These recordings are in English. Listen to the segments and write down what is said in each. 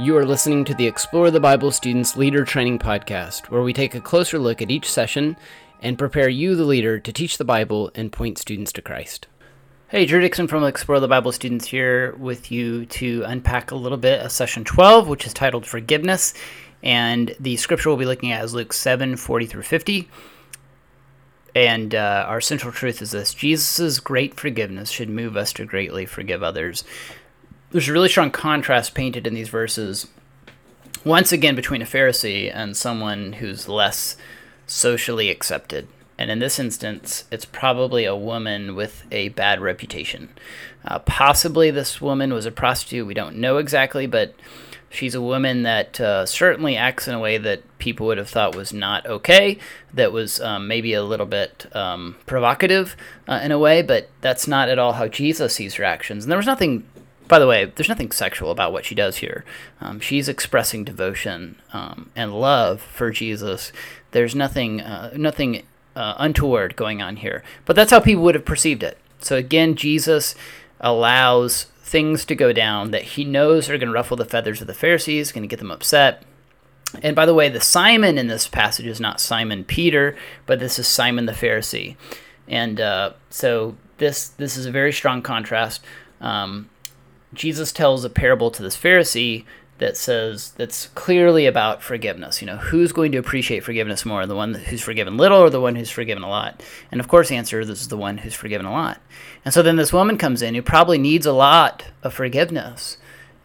You are listening to the Explore the Bible Students Leader Training Podcast, where we take a closer look at each session and prepare you, the leader, to teach the Bible and point students to Christ. Hey, Drew Dixon from Explore the Bible Students here with you to unpack a little bit of session 12, which is titled Forgiveness. And the scripture we'll be looking at is Luke 7 40 through 50. And uh, our central truth is this Jesus' great forgiveness should move us to greatly forgive others there's a really strong contrast painted in these verses once again between a Pharisee and someone who's less socially accepted. And in this instance, it's probably a woman with a bad reputation. Uh, possibly this woman was a prostitute. We don't know exactly, but she's a woman that uh, certainly acts in a way that people would have thought was not okay, that was um, maybe a little bit um, provocative uh, in a way, but that's not at all how Jesus sees her actions. And there was nothing by the way, there's nothing sexual about what she does here. Um, she's expressing devotion um, and love for Jesus. There's nothing, uh, nothing uh, untoward going on here. But that's how people would have perceived it. So again, Jesus allows things to go down that he knows are going to ruffle the feathers of the Pharisees, going to get them upset. And by the way, the Simon in this passage is not Simon Peter, but this is Simon the Pharisee. And uh, so this this is a very strong contrast. Um, Jesus tells a parable to this Pharisee that says that's clearly about forgiveness. You know, who's going to appreciate forgiveness more, the one who's forgiven little or the one who's forgiven a lot? And of course, the answer is this is the one who's forgiven a lot. And so then this woman comes in who probably needs a lot of forgiveness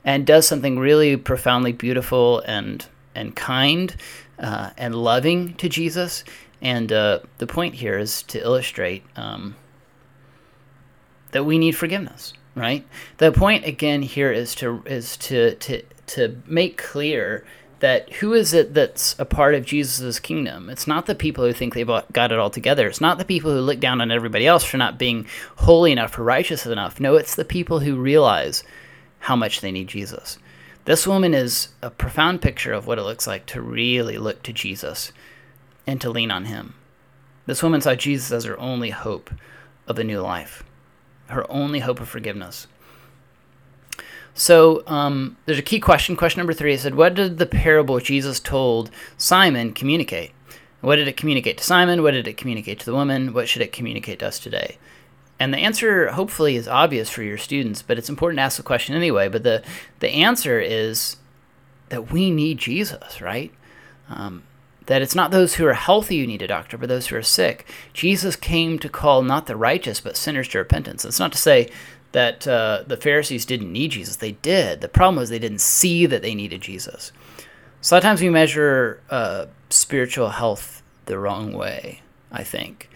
and does something really profoundly beautiful and and kind uh, and loving to Jesus. And uh, the point here is to illustrate um, that we need forgiveness right? The point again here is to is to to to make clear that who is it that's a part of Jesus' kingdom? It's not the people who think they've got it all together. It's not the people who look down on everybody else for not being holy enough or righteous enough. No, it's the people who realize how much they need Jesus. This woman is a profound picture of what it looks like to really look to Jesus and to lean on him. This woman saw Jesus as her only hope of a new life her only hope of forgiveness. So um, there's a key question. Question number three. I said, "What did the parable Jesus told Simon communicate? What did it communicate to Simon? What did it communicate to the woman? What should it communicate to us today?" And the answer, hopefully, is obvious for your students, but it's important to ask the question anyway. But the the answer is that we need Jesus, right? Um, that it's not those who are healthy who need a doctor, but those who are sick. Jesus came to call not the righteous, but sinners to repentance. It's not to say that uh, the Pharisees didn't need Jesus. They did. The problem was they didn't see that they needed Jesus. So a lot of times we measure uh, spiritual health the wrong way, I think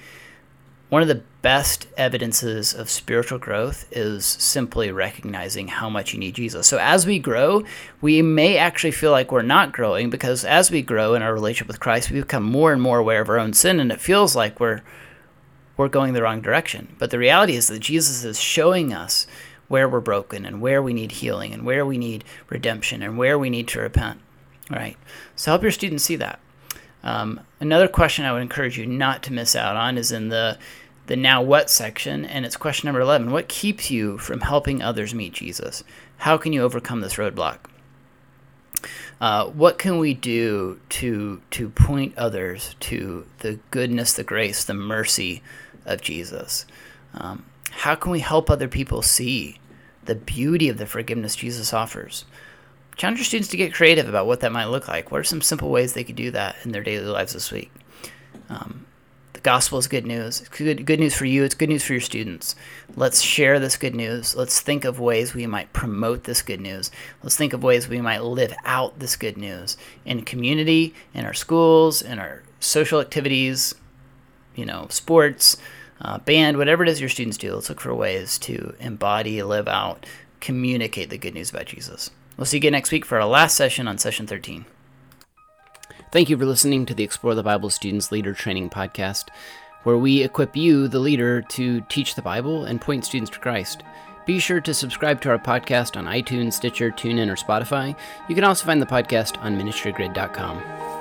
one of the best evidences of spiritual growth is simply recognizing how much you need Jesus. So as we grow, we may actually feel like we're not growing because as we grow in our relationship with Christ, we become more and more aware of our own sin and it feels like we're we're going the wrong direction. But the reality is that Jesus is showing us where we're broken and where we need healing and where we need redemption and where we need to repent. Right? So help your students see that. Um, another question I would encourage you not to miss out on is in the the now what section, and it's question number 11. What keeps you from helping others meet Jesus? How can you overcome this roadblock? Uh, what can we do to to point others to the goodness, the grace, the mercy of Jesus? Um, how can we help other people see the beauty of the forgiveness Jesus offers? Challenge your students to get creative about what that might look like. What are some simple ways they could do that in their daily lives this week? Um, the gospel is good news. It's good, good news for you. It's good news for your students. Let's share this good news. Let's think of ways we might promote this good news. Let's think of ways we might live out this good news in community, in our schools, in our social activities, you know, sports, uh, band, whatever it is your students do. Let's look for ways to embody, live out, communicate the good news about Jesus. We'll see you again next week for our last session on session 13. Thank you for listening to the Explore the Bible Students Leader Training Podcast, where we equip you, the leader, to teach the Bible and point students to Christ. Be sure to subscribe to our podcast on iTunes, Stitcher, TuneIn, or Spotify. You can also find the podcast on ministrygrid.com.